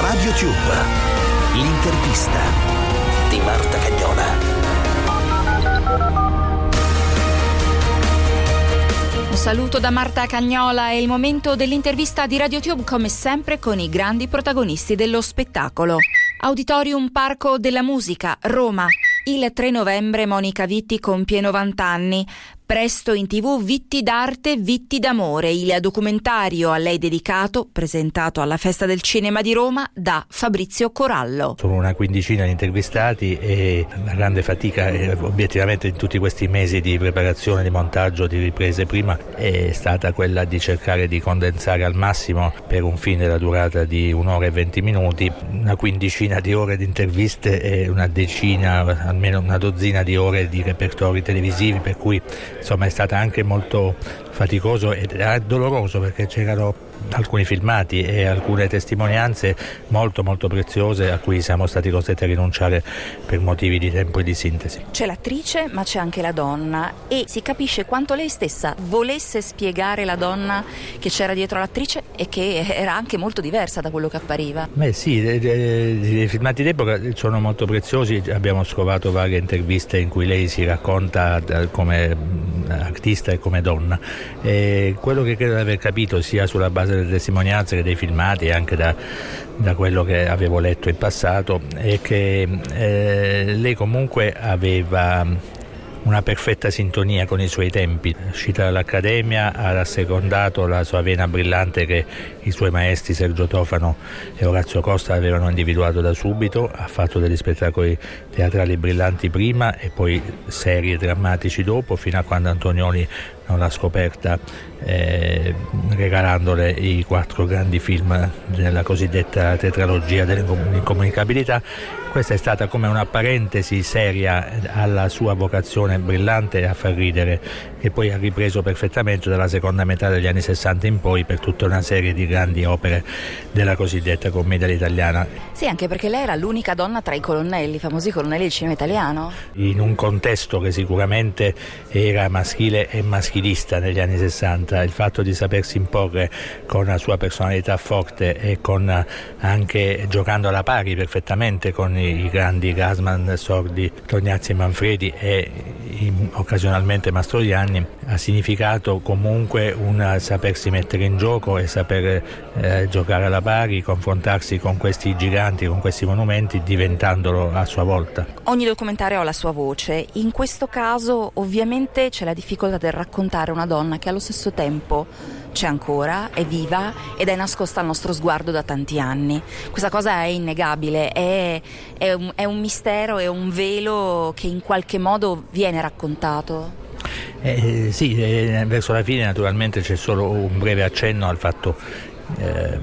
Radio Tube, l'intervista di Marta Cagnola. Un saluto da Marta Cagnola, è il momento dell'intervista di RadioTube come sempre con i grandi protagonisti dello spettacolo. Auditorium Parco della Musica, Roma. Il 3 novembre Monica Vitti compie 90 anni. Presto in tv Vitti d'arte, Vitti d'amore, il documentario a lei dedicato, presentato alla Festa del Cinema di Roma da Fabrizio Corallo. Sono una quindicina di intervistati e la grande fatica eh, obiettivamente in tutti questi mesi di preparazione, di montaggio, di riprese prima è stata quella di cercare di condensare al massimo per un film della durata di un'ora e venti minuti una quindicina di ore di interviste e una decina, almeno una dozzina di ore di repertori televisivi per cui insomma è stata anche molto faticoso e doloroso perché c'erano alcuni filmati e alcune testimonianze molto molto preziose a cui siamo stati costretti a rinunciare per motivi di tempo e di sintesi. C'è l'attrice ma c'è anche la donna e si capisce quanto lei stessa volesse spiegare la donna che c'era dietro l'attrice e che era anche molto diversa da quello che appariva. Beh sì, i filmati d'epoca sono molto preziosi, abbiamo scovato varie interviste in cui lei si racconta come artista e come donna. E quello che credo di aver capito sia sulla base delle testimonianze che dei filmati e anche da, da, quello che avevo letto in passato è che eh, lei comunque aveva una perfetta sintonia con i suoi tempi. Uscita dall'Accademia ha assecondato la sua vena brillante che i suoi maestri Sergio Tofano e Orazio Costa avevano individuato da subito, ha fatto degli spettacoli teatrali brillanti prima e poi serie drammatici dopo, fino a quando Antonioni non l'ha scoperta eh, regalandole i quattro grandi film della cosiddetta tetralogia dell'incomunicabilità. Questa è stata come una parentesi seria alla sua vocazione brillante a far ridere, che poi ha ripreso perfettamente dalla seconda metà degli anni 60 in poi per tutta una serie di grandi opere della cosiddetta commedia italiana. Sì, anche perché lei era l'unica donna tra i colonnelli, i famosi colonnelli del cinema italiano. In un contesto che sicuramente era maschile e maschilista negli anni 60, il fatto di sapersi imporre con la sua personalità forte e con anche giocando alla pari perfettamente con i grandi Gasman, Sordi, Tognazzi e Manfredi e occasionalmente Mastroianni ha significato comunque un sapersi mettere in gioco e saper eh, giocare alla pari, confrontarsi con questi giganti, con questi monumenti, diventandolo a sua volta. Ogni documentario ha la sua voce, in questo caso ovviamente c'è la difficoltà del raccontare una donna che allo stesso tempo c'è ancora, è viva ed è nascosta al nostro sguardo da tanti anni. Questa cosa è innegabile, è, è, un, è un mistero, è un velo che in qualche modo viene raccontato. Eh, sì, eh, verso la fine naturalmente c'è solo un breve accenno al fatto eh,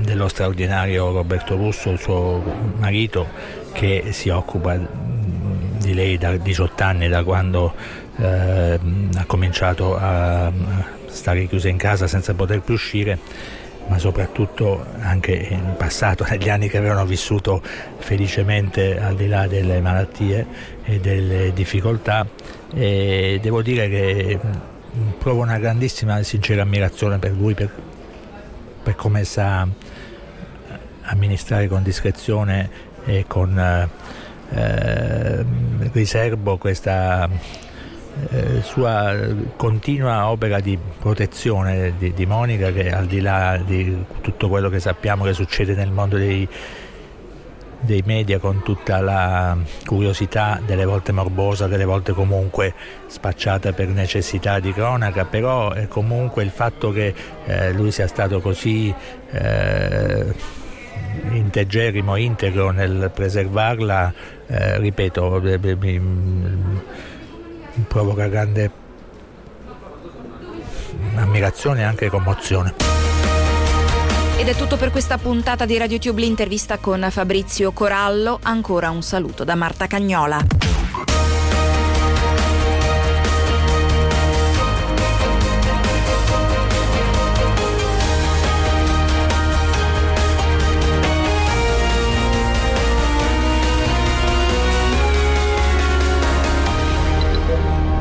dello straordinario Roberto Russo, il suo marito, che si occupa di lei da 18 anni, da quando eh, ha cominciato a stare chiusa in casa senza poter più uscire ma soprattutto anche in passato, negli anni che avevano vissuto felicemente al di là delle malattie e delle difficoltà. E devo dire che provo una grandissima e sincera ammirazione per lui, per, per come sa amministrare con discrezione e con eh, riservo questa eh, sua continua opera di protezione di, di, Monica che al di là di tutto quello che sappiamo che succede nel mondo dei, dei media con tutta la curiosità, delle volte morbosa, delle volte comunque spacciata per necessità di cronaca, però è comunque il fatto che eh, lui sia stato così eh, integerrimo, integro nel preservarla, eh, ripeto, mi, provoca grande ammirazione e anche commozione. Ed è tutto per questa puntata di RadioTube l'intervista con Fabrizio Corallo. Ancora un saluto da Marta Cagnola.